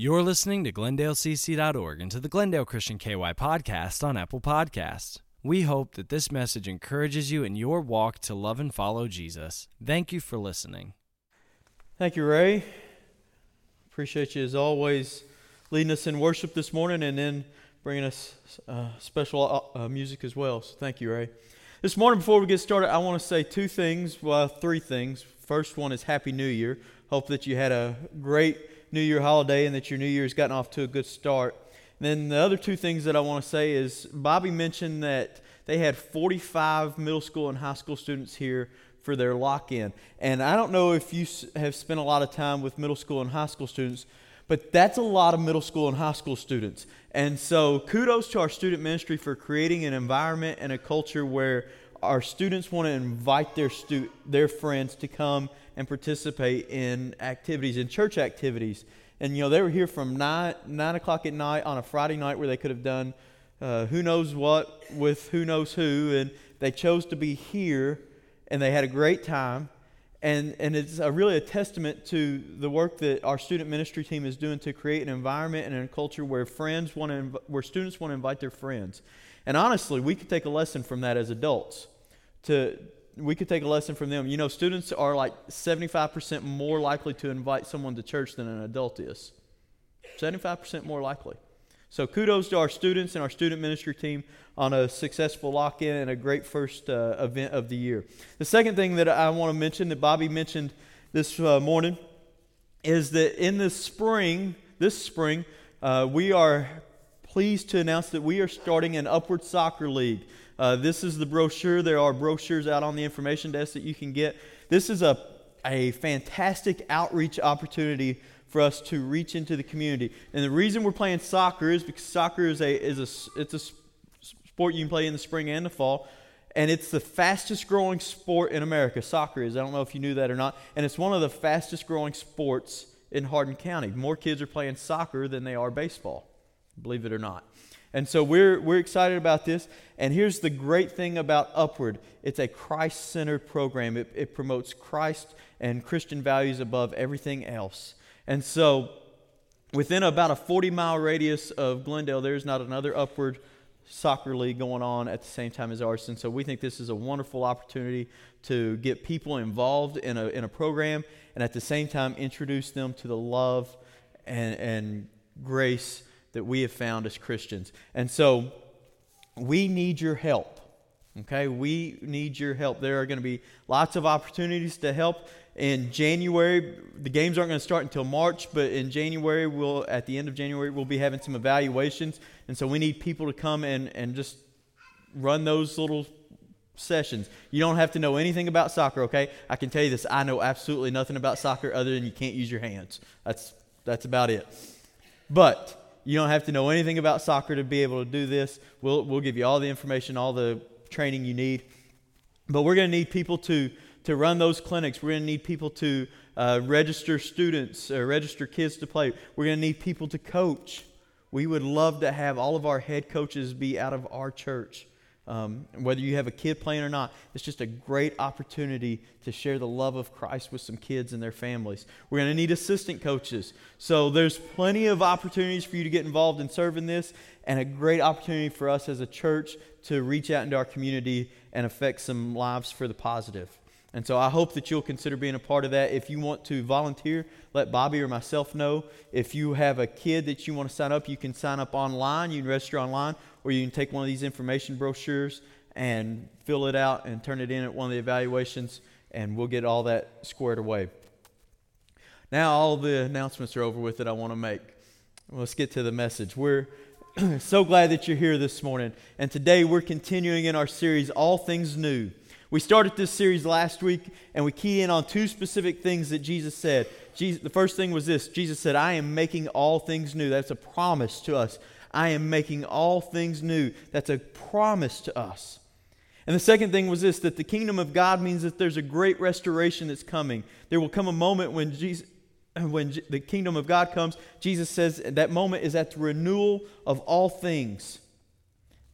You're listening to GlendaleCC.org and to the Glendale Christian KY podcast on Apple Podcasts. We hope that this message encourages you in your walk to love and follow Jesus. Thank you for listening. Thank you, Ray. Appreciate you as always leading us in worship this morning and then bringing us uh, special uh, music as well. So thank you, Ray. This morning, before we get started, I want to say two things, well, three things. First one is Happy New Year. Hope that you had a great New Year holiday and that your New Year's gotten off to a good start. And then the other two things that I want to say is Bobby mentioned that they had 45 middle school and high school students here for their lock in. And I don't know if you have spent a lot of time with middle school and high school students, but that's a lot of middle school and high school students. And so kudos to our student ministry for creating an environment and a culture where our students want to invite their stu- their friends to come and participate in activities, in church activities. And, you know, they were here from 9, 9 o'clock at night on a Friday night where they could have done uh, who knows what with who knows who. And they chose to be here and they had a great time. And, and it's a, really a testament to the work that our student ministry team is doing to create an environment and a culture where friends want to, inv- where students want to invite their friends. And honestly, we could take a lesson from that as adults to, we could take a lesson from them. You know, students are like 75% more likely to invite someone to church than an adult is. 75% more likely. So kudos to our students and our student ministry team on a successful lock-in and a great first uh, event of the year. The second thing that I want to mention that Bobby mentioned this uh, morning is that in the spring, this spring, uh, we are pleased to announce that we are starting an Upward Soccer League. Uh, this is the brochure. There are brochures out on the information desk that you can get. This is a, a fantastic outreach opportunity for us to reach into the community. And the reason we're playing soccer is because soccer is a, is a, it's a sport you can play in the spring and the fall. And it's the fastest growing sport in America. Soccer is. I don't know if you knew that or not. And it's one of the fastest growing sports in Hardin County. More kids are playing soccer than they are baseball, believe it or not. And so we're, we're excited about this. And here's the great thing about Upward it's a Christ centered program, it, it promotes Christ and Christian values above everything else. And so within about a 40 mile radius of Glendale, there's not another Upward soccer league going on at the same time as ours. And so we think this is a wonderful opportunity to get people involved in a, in a program and at the same time introduce them to the love and, and grace that we have found as Christians. And so we need your help. Okay, we need your help. There are going to be lots of opportunities to help. In January, the games aren't going to start until March, but in January, we'll at the end of January, we'll be having some evaluations, and so we need people to come and and just run those little sessions. You don't have to know anything about soccer, okay? I can tell you this: I know absolutely nothing about soccer other than you can't use your hands. That's that's about it. But you don't have to know anything about soccer to be able to do this. We'll, we'll give you all the information, all the training you need. But we're going to need people to, to run those clinics. We're going to need people to uh, register students, uh, register kids to play. We're going to need people to coach. We would love to have all of our head coaches be out of our church. Um, whether you have a kid playing or not, it's just a great opportunity to share the love of Christ with some kids and their families. We're going to need assistant coaches. So there's plenty of opportunities for you to get involved in serving this, and a great opportunity for us as a church to reach out into our community and affect some lives for the positive. And so I hope that you'll consider being a part of that. If you want to volunteer, let Bobby or myself know. If you have a kid that you want to sign up, you can sign up online. You can register online, or you can take one of these information brochures and fill it out and turn it in at one of the evaluations, and we'll get all that squared away. Now, all the announcements are over with that I want to make. Let's get to the message. We're so glad that you're here this morning. And today we're continuing in our series, All Things New. We started this series last week and we keyed in on two specific things that Jesus said. Jesus, the first thing was this Jesus said, I am making all things new. That's a promise to us. I am making all things new. That's a promise to us. And the second thing was this that the kingdom of God means that there's a great restoration that's coming. There will come a moment when Jesus when the kingdom of God comes, Jesus says that moment is at the renewal of all things.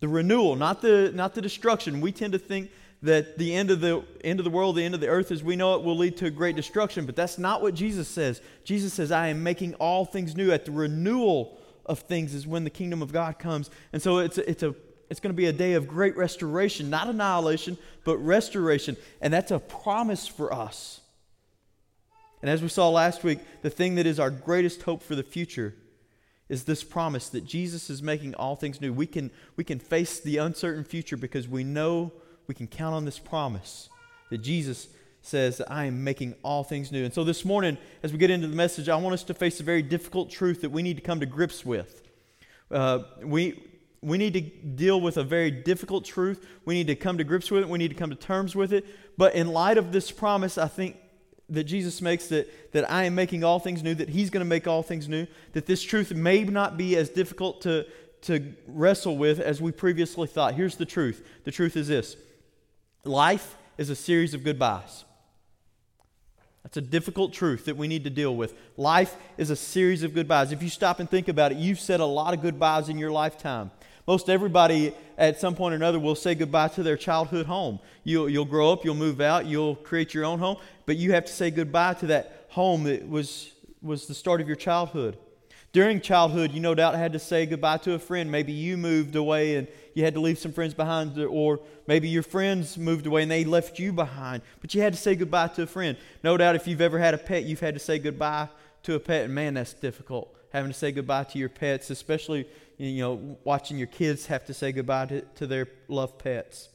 The renewal, not the, not the destruction. We tend to think that the end of the end of the world, the end of the earth as we know it will lead to great destruction, but that's not what Jesus says. Jesus says, "I am making all things new." At the renewal of things is when the kingdom of God comes. And so it's it's a it's going to be a day of great restoration, not annihilation, but restoration. And that's a promise for us. And as we saw last week, the thing that is our greatest hope for the future is this promise that Jesus is making all things new. We can, we can face the uncertain future because we know we can count on this promise that Jesus says, that I am making all things new. And so this morning, as we get into the message, I want us to face a very difficult truth that we need to come to grips with. Uh, we, we need to deal with a very difficult truth. We need to come to grips with it. We need to come to terms with it. But in light of this promise, I think that Jesus makes that, that I am making all things new, that He's going to make all things new, that this truth may not be as difficult to, to wrestle with as we previously thought. Here's the truth the truth is this life is a series of goodbyes. That's a difficult truth that we need to deal with. Life is a series of goodbyes. If you stop and think about it, you've said a lot of goodbyes in your lifetime. Most everybody at some point or another will say goodbye to their childhood home. You'll, you'll grow up, you'll move out, you'll create your own home, but you have to say goodbye to that home that was, was the start of your childhood. During childhood, you no doubt had to say goodbye to a friend. Maybe you moved away and you had to leave some friends behind, or maybe your friends moved away and they left you behind, but you had to say goodbye to a friend. No doubt if you've ever had a pet, you've had to say goodbye to a pet, and man, that's difficult having to say goodbye to your pets, especially you know watching your kids have to say goodbye to, to their loved pets.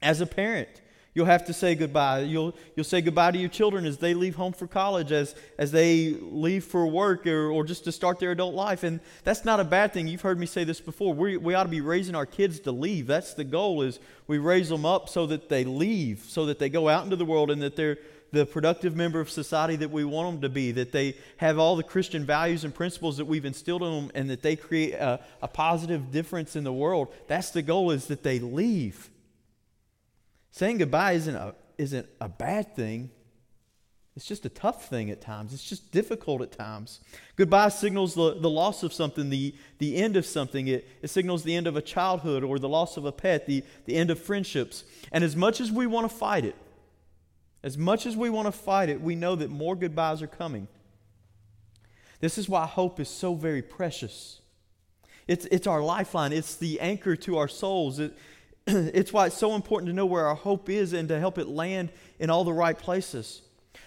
As a parent, you'll have to say goodbye. You'll you'll say goodbye to your children as they leave home for college, as as they leave for work or, or just to start their adult life. And that's not a bad thing. You've heard me say this before. We we ought to be raising our kids to leave. That's the goal is we raise them up so that they leave, so that they go out into the world and that they're the productive member of society that we want them to be, that they have all the Christian values and principles that we've instilled in them, and that they create a, a positive difference in the world. That's the goal, is that they leave. Saying goodbye isn't a, isn't a bad thing. It's just a tough thing at times. It's just difficult at times. Goodbye signals the, the loss of something, the, the end of something. It, it signals the end of a childhood or the loss of a pet, the, the end of friendships. And as much as we want to fight it, as much as we want to fight it, we know that more goodbyes are coming. This is why hope is so very precious. It's, it's our lifeline, it's the anchor to our souls. It, it's why it's so important to know where our hope is and to help it land in all the right places.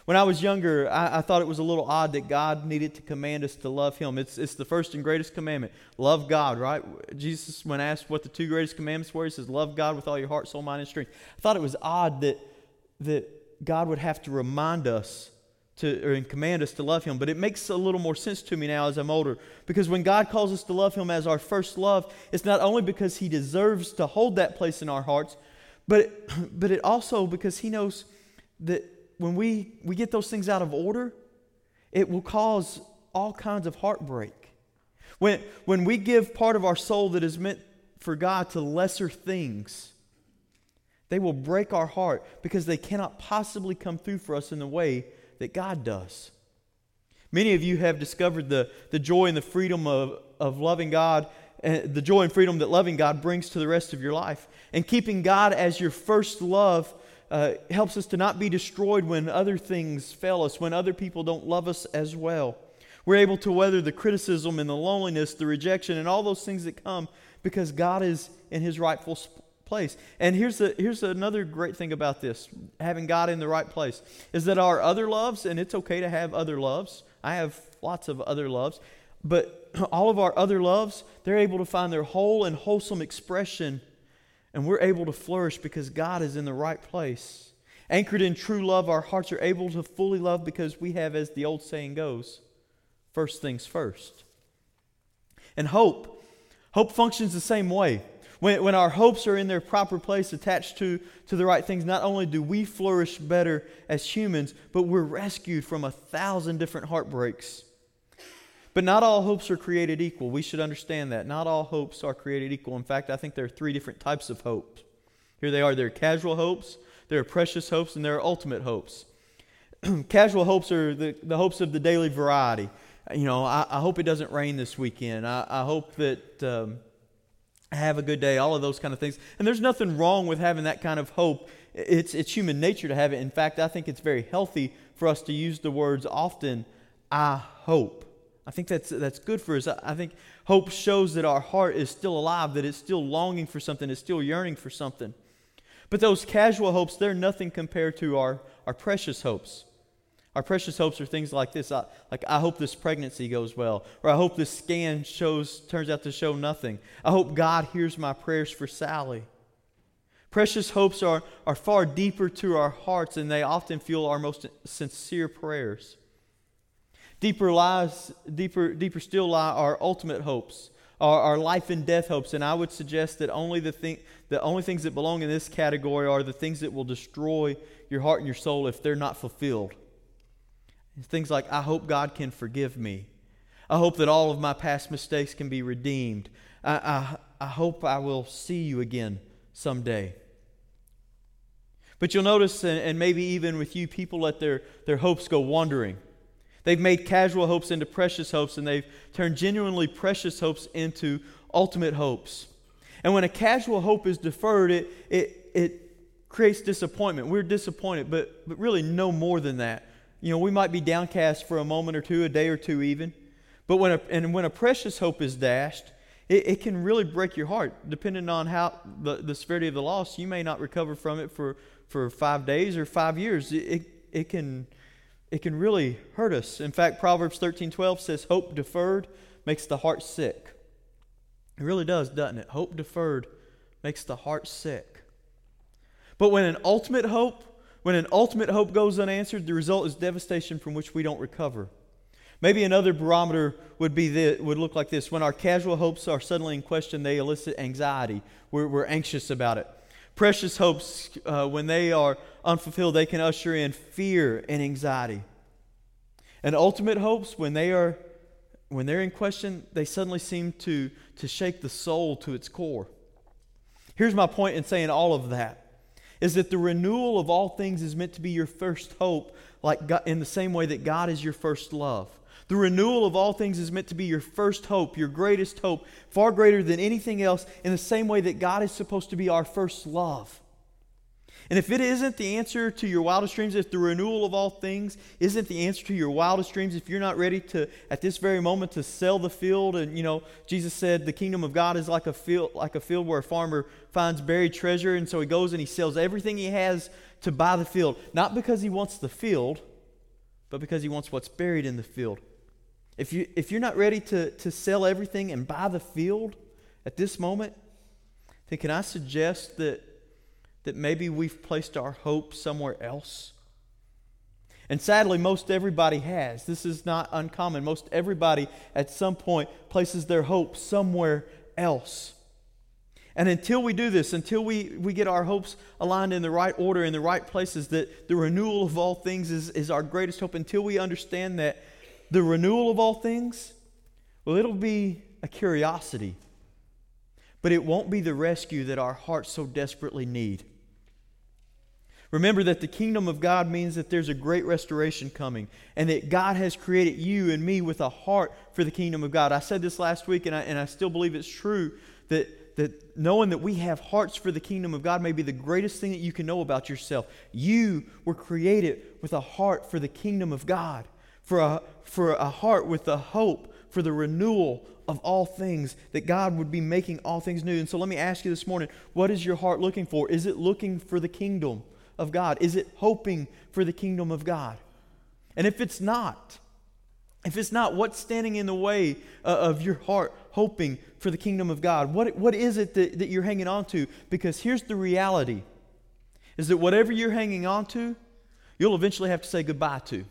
When I was younger, I, I, thought it was a little odd that God needed to command us to love Him. It's, it's the first and greatest commandment. Love God, right? Jesus, when asked what the two greatest commandments were, He says, Love God with all your heart, soul, mind, and strength. I thought it was odd that, that God would have to remind us to, or command us to love Him. But it makes a little more sense to me now as I'm older. Because when God calls us to love Him as our first love, it's not only because He deserves to hold that place in our hearts, but, but it also because He knows that when we, we get those things out of order, it will cause all kinds of heartbreak. When, when we give part of our soul that is meant for God to lesser things, they will break our heart because they cannot possibly come through for us in the way that God does. Many of you have discovered the, the joy and the freedom of, of loving God, and the joy and freedom that loving God brings to the rest of your life. And keeping God as your first love uh, helps us to not be destroyed when other things fail us, when other people don't love us as well. We're able to weather the criticism and the loneliness, the rejection, and all those things that come because God is in his rightful place. And here's, the, here's another great thing about this having God in the right place is that our other loves, and it's okay to have other loves. I have lots of other loves. But all of our other loves, they're able to find their whole and wholesome expression, and we're able to flourish because God is in the right place. Anchored in true love, our hearts are able to fully love because we have, as the old saying goes, first things first. And hope, hope functions the same way. When, when our hopes are in their proper place, attached to, to the right things, not only do we flourish better as humans, but we're rescued from a thousand different heartbreaks. But not all hopes are created equal. We should understand that. Not all hopes are created equal. In fact, I think there are three different types of hopes. Here they are there are casual hopes, there are precious hopes, and there are ultimate hopes. casual hopes are the, the hopes of the daily variety. You know, I, I hope it doesn't rain this weekend. I, I hope that. Um, have a good day, all of those kind of things. And there's nothing wrong with having that kind of hope. It's, it's human nature to have it. In fact, I think it's very healthy for us to use the words often, I hope. I think that's, that's good for us. I think hope shows that our heart is still alive, that it's still longing for something, it's still yearning for something. But those casual hopes, they're nothing compared to our, our precious hopes. Our precious hopes are things like this, I, like I hope this pregnancy goes well, or I hope this scan shows turns out to show nothing. I hope God hears my prayers for Sally. Precious hopes are, are far deeper to our hearts, and they often fuel our most sincere prayers. Deeper lies, deeper, deeper still lie our ultimate hopes, our, our life and death hopes. And I would suggest that only the thing, the only things that belong in this category are the things that will destroy your heart and your soul if they're not fulfilled. Things like, I hope God can forgive me. I hope that all of my past mistakes can be redeemed. I, I, I hope I will see you again someday. But you'll notice, and maybe even with you, people let their, their hopes go wandering. They've made casual hopes into precious hopes, and they've turned genuinely precious hopes into ultimate hopes. And when a casual hope is deferred, it, it, it creates disappointment. We're disappointed, but, but really no more than that. You know, we might be downcast for a moment or two, a day or two even. But when a, and when a precious hope is dashed, it, it can really break your heart. Depending on how the, the severity of the loss, you may not recover from it for, for five days or five years. It, it, it can, it can really hurt us. In fact, Proverbs 13 12 says, Hope deferred makes the heart sick. It really does, doesn't it? Hope deferred makes the heart sick. But when an ultimate hope when an ultimate hope goes unanswered, the result is devastation from which we don't recover. Maybe another barometer would be this, would look like this: when our casual hopes are suddenly in question, they elicit anxiety. We're, we're anxious about it. Precious hopes, uh, when they are unfulfilled, they can usher in fear and anxiety. And ultimate hopes, when they are when they're in question, they suddenly seem to, to shake the soul to its core. Here's my point in saying all of that is that the renewal of all things is meant to be your first hope, like God, in the same way that God is your first love. The renewal of all things is meant to be your first hope, your greatest hope, far greater than anything else, in the same way that God is supposed to be our first love. And if it isn't the answer to your wildest dreams, if the renewal of all things isn't the answer to your wildest dreams, if you're not ready to, at this very moment, to sell the field, and you know, Jesus said the kingdom of God is like a field, like a field where a farmer finds buried treasure, and so he goes and he sells everything he has to buy the field, not because he wants the field, but because he wants what's buried in the field. If you if you're not ready to, to sell everything and buy the field at this moment, then can I suggest that that maybe we've placed our hope somewhere else? And sadly, most everybody has. This is not uncommon. Most everybody at some point places their hope somewhere else. And until we do this, until we, we get our hopes aligned in the right order, in the right places, that the renewal of all things is, is our greatest hope, until we understand that the renewal of all things, well, it'll be a curiosity, but it won't be the rescue that our hearts so desperately need. Remember that the kingdom of God means that there's a great restoration coming and that God has created you and me with a heart for the kingdom of God. I said this last week and I, and I still believe it's true that, that knowing that we have hearts for the kingdom of God may be the greatest thing that you can know about yourself. You were created with a heart for the kingdom of God, for a, for a heart with a hope for the renewal of all things, that God would be making all things new. And so let me ask you this morning what is your heart looking for? Is it looking for the kingdom? of God? Is it hoping for the kingdom of God? And if it's not, if it's not, what's standing in the way uh, of your heart hoping for the kingdom of God? What, what is it that, that you're hanging on to? Because here's the reality is that whatever you're hanging on to, you'll eventually have to say goodbye to.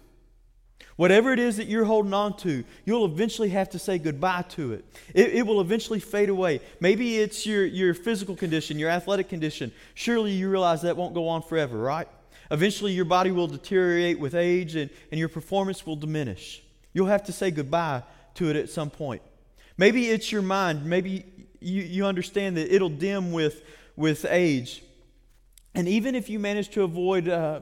Whatever it is that you're holding on to, you'll eventually have to say goodbye to it. It, it, will eventually fade away. Maybe it's your, your physical condition, your athletic condition. Surely you realize that won't go on forever, right? Eventually your body will deteriorate with age and, and your performance will diminish. You'll have to say goodbye to it at some point. Maybe it's your mind. Maybe you, you understand that it'll dim with, with age. And even if you manage to avoid uh,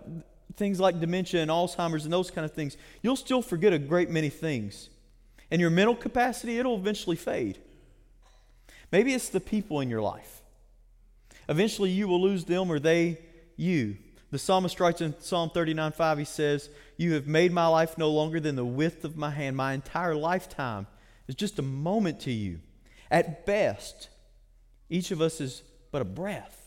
things like dementia and Alzheimer's and those kind of things, you'll still forget a great many things. And your mental capacity, it'll eventually fade. Maybe it's the people in your life. Eventually, you will lose them or they you. The psalmist writes in Psalm 39 5, he says, You have made my life no longer than the width of my hand. My entire lifetime is just a moment to you. At best, each of us is but a breath.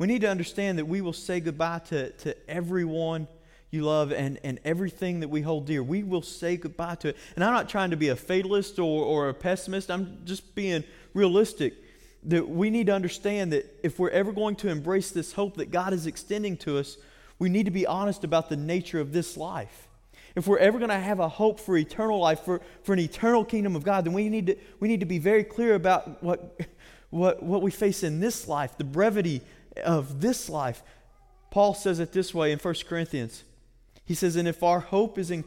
We need to understand that we will say goodbye to, to everyone you love and, and everything that we hold dear. We will say goodbye to it. And I'm not trying to be a fatalist or, or a pessimist, I'm just being realistic. That we need to understand that if we're ever going to embrace this hope that God is extending to us, we need to be honest about the nature of this life. If we're ever going to have a hope for eternal life, for, for an eternal kingdom of God, then we need to, we need to be very clear about what, what, what we face in this life, the brevity of this life. Paul says it this way in 1 Corinthians he says, and if our hope is in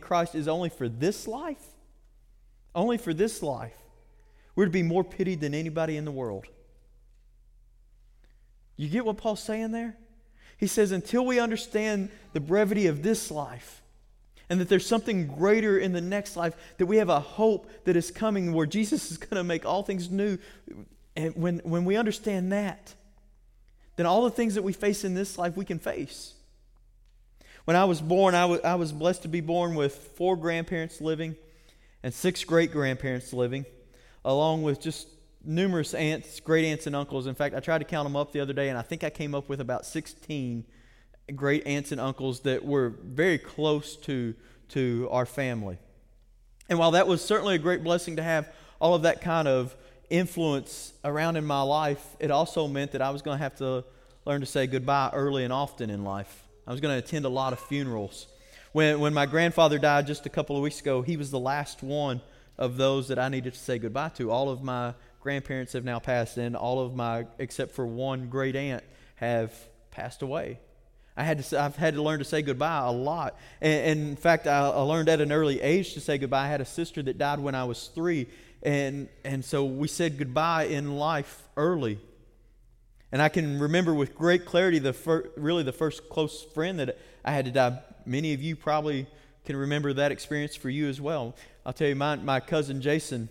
Christ is only for this life, only for this life, we're to be more pitied than anybody in the world. You get what Paul's saying there? He says, until we understand the brevity of this life, and that there's something greater in the next life, that we have a hope that is coming where Jesus is going to make all things new. And when, when we understand that, then all the things that we face in this life we can face. When I was born, I, w- I was blessed to be born with four grandparents living and six great grandparents living, along with just numerous aunts, great aunts, and uncles. In fact, I tried to count them up the other day, and I think I came up with about 16 great aunts and uncles that were very close to, to our family. And while that was certainly a great blessing to have all of that kind of influence around in my life, it also meant that I was going to have to learn to say goodbye early and often in life. I was going to attend a lot of funerals. When, when my grandfather died just a couple of weeks ago, he was the last one of those that I needed to say goodbye to. All of my grandparents have now passed, and all of my, except for one great aunt, have passed away. I had to, I've had to learn to say goodbye a lot. And, and in fact, I, I, learned at an early age to say goodbye. I had a sister that died when I was three, and, and so we said goodbye in life early. And I can remember with great clarity the fir- really the first close friend that I had to die. Many of you probably can remember that experience for you as well. I'll tell you, my, my cousin Jason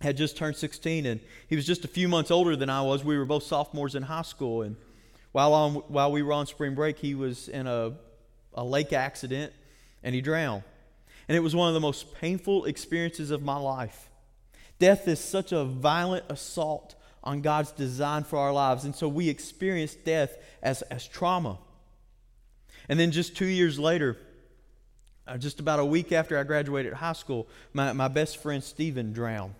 had just turned 16, and he was just a few months older than I was. We were both sophomores in high school, and while on while we were on spring break, he was in a a lake accident, and he drowned. And it was one of the most painful experiences of my life. Death is such a violent assault on God's design for our lives. And so we experience death as, as trauma. And then just two years later, uh, just about a week after I graduated high school, my, my best friend Stephen drowned.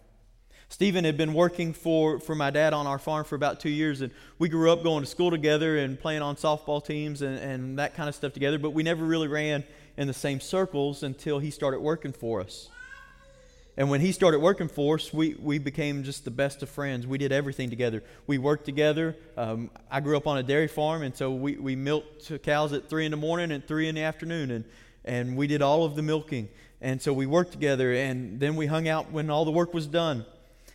Stephen had been working for, for my dad on our farm for about two years, and we grew up going to school together and playing on softball teams and, and that kind of stuff together, but we never really ran in the same circles until he started working for us. And when he started working for us, we, we became just the best of friends. We did everything together. We worked together. Um, I grew up on a dairy farm, and so we, we milked cows at 3 in the morning and 3 in the afternoon, and, and we did all of the milking. And so we worked together, and then we hung out when all the work was done.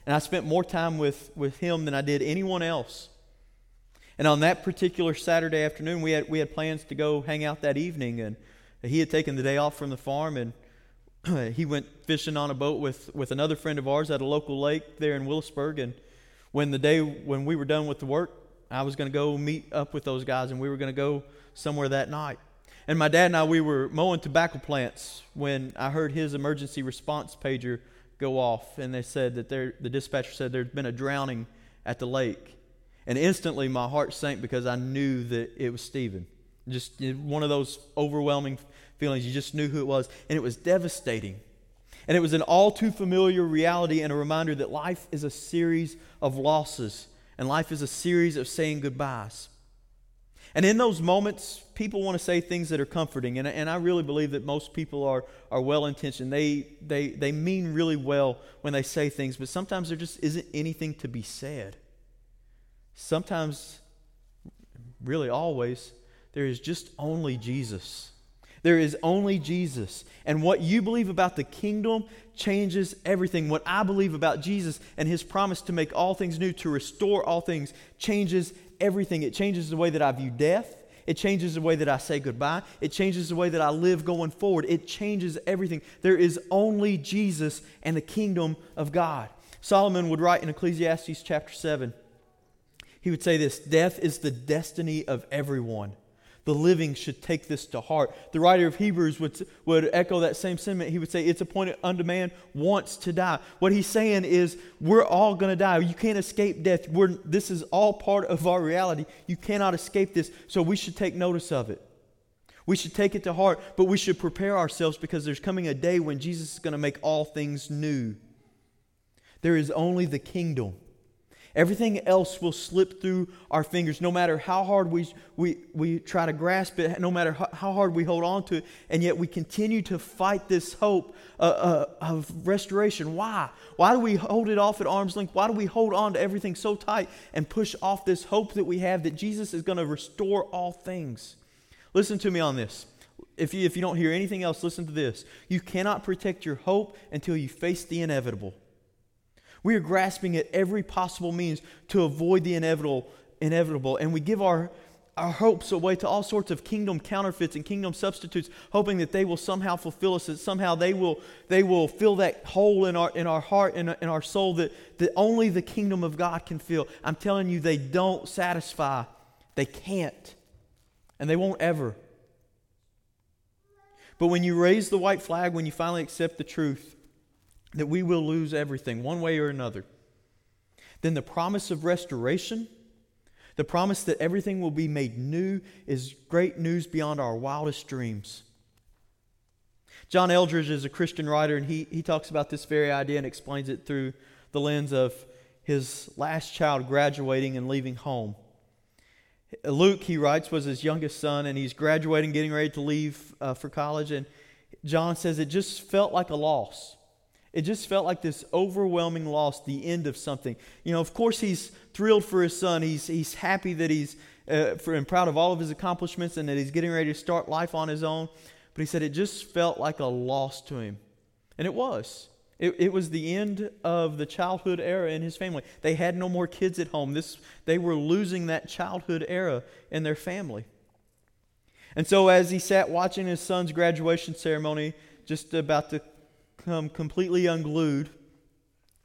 And I spent more time with, with him than I did anyone else. And on that particular Saturday afternoon, we had, we had plans to go hang out that evening, and he had taken the day off from the farm, and he went fishing on a boat with, with another friend of ours at a local lake there in Willisburg. And when the day when we were done with the work, I was going to go meet up with those guys, and we were going to go somewhere that night. And my dad and I, we were mowing tobacco plants when I heard his emergency response pager go off, and they said that there, the dispatcher said there'd been a drowning at the lake. And instantly my heart sank because I knew that it was Stephen. Just one of those overwhelming feelings. You just knew who it was. And it was devastating. And it was an all too familiar reality and a reminder that life is a series of losses and life is a series of saying goodbyes. And in those moments, people want to say things that are comforting. And, and I really believe that most people are, are well intentioned. They, they, they mean really well when they say things, but sometimes there just isn't anything to be said. Sometimes, really always, there is just only Jesus. There is only Jesus. And what you believe about the kingdom changes everything. What I believe about Jesus and his promise to make all things new, to restore all things, changes everything. It changes the way that I view death. It changes the way that I say goodbye. It changes the way that I live going forward. It changes everything. There is only Jesus and the kingdom of God. Solomon would write in Ecclesiastes chapter 7, he would say this Death is the destiny of everyone. The living should take this to heart. The writer of Hebrews would, would echo that same sentiment. He would say, It's appointed unto man wants to die. What he's saying is, We're all going to die. You can't escape death. We're, this is all part of our reality. You cannot escape this. So we should take notice of it. We should take it to heart, but we should prepare ourselves because there's coming a day when Jesus is going to make all things new. There is only the kingdom. Everything else will slip through our fingers, no matter how hard we, we, we try to grasp it, no matter how hard we hold on to it, and yet we continue to fight this hope uh, uh, of restoration. Why? Why do we hold it off at arm's length? Why do we hold on to everything so tight and push off this hope that we have that Jesus is going to restore all things? Listen to me on this. If you, if you don't hear anything else, listen to this. You cannot protect your hope until you face the inevitable. We are grasping at every possible means to avoid the inevitable, inevitable and we give our, our hopes away to all sorts of kingdom counterfeits and kingdom substitutes, hoping that they will somehow fulfill us, that somehow they will, they will fill that hole in our, in our heart and in our soul that, that only the kingdom of God can fill. I'm telling you, they don't satisfy. They can't. And they won't ever. But when you raise the white flag, when you finally accept the truth, that we will lose everything one way or another, then the promise of restoration, the promise that everything will be made new, is great news beyond our wildest dreams. John Eldredge is a Christian writer, and he, he talks about this very idea and explains it through the lens of his last child graduating and leaving home. Luke, he writes, was his youngest son, and he's graduating, getting ready to leave uh, for college. And John says it just felt like a loss. It just felt like this overwhelming loss, the end of something. You know, of course, he's thrilled for his son. He's, he's happy that he's uh, for, and proud of all of his accomplishments and that he's getting ready to start life on his own. But he said it just felt like a loss to him. And it was. It, it was the end of the childhood era in his family. They had no more kids at home. This, they were losing that childhood era in their family. And so, as he sat watching his son's graduation ceremony, just about to come completely unglued,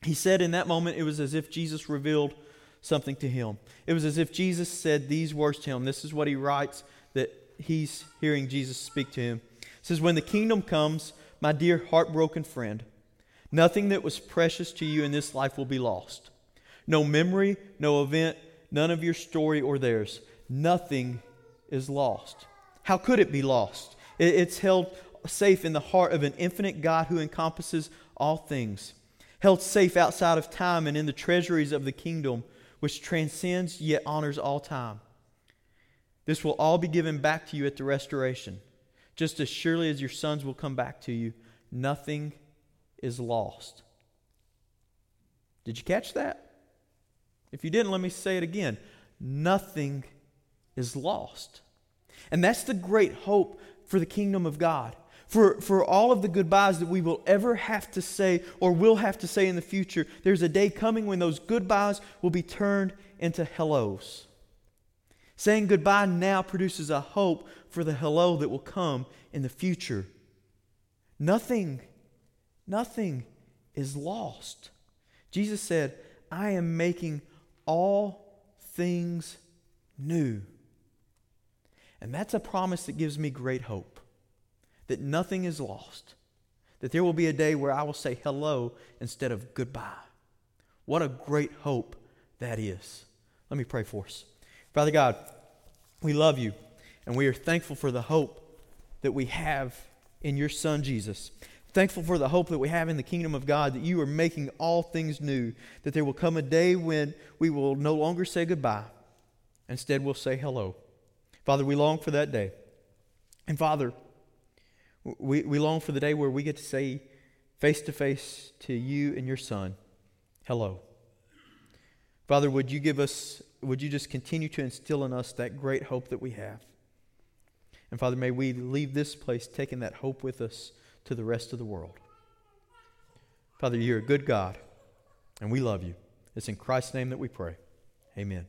he said in that moment it was as if Jesus revealed something to him. It was as if Jesus said these words to him. This is what he writes that he's hearing Jesus speak to him. It says, When the kingdom comes, my dear heartbroken friend, nothing that was precious to you in this life will be lost. No memory, no event, none of your story or theirs. Nothing is lost. How could it be lost? It's held safe in the heart of an infinite God who encompasses all things, held safe outside of time and in the treasuries of the kingdom, which transcends yet honors all time. This will all be given back to you at the restoration. Just as surely as your sons will come back to you, nothing is lost. Did you catch that? If you didn't, let me say it again. Nothing is lost. And that's the great hope for the kingdom of God for, for all of the goodbyes that we will ever have to say or will have to say in the future. There's a day coming when those goodbyes will be turned into hellos. Saying goodbye now produces a hope for the hello that will come in the future. Nothing, nothing is lost. Jesus said, I am making all things new. And that's a promise that gives me great hope that nothing is lost, that there will be a day where I will say hello instead of goodbye. What a great hope that is. Let me pray for us. Father God, we love you and we are thankful for the hope that we have in your Son Jesus. Thankful for the hope that we have in the kingdom of God, that you are making all things new, that there will come a day when we will no longer say goodbye. Instead, we'll say hello. Father, we long for that day. And Father, we, we long for the day where we get to say face to face to you and your son, hello. Father, would you give us, would you just continue to instill in us that great hope that we have? And Father, may we leave this place taking that hope with us to the rest of the world. Father, you're a good God, and we love you. It's in Christ's name that we pray. Amen.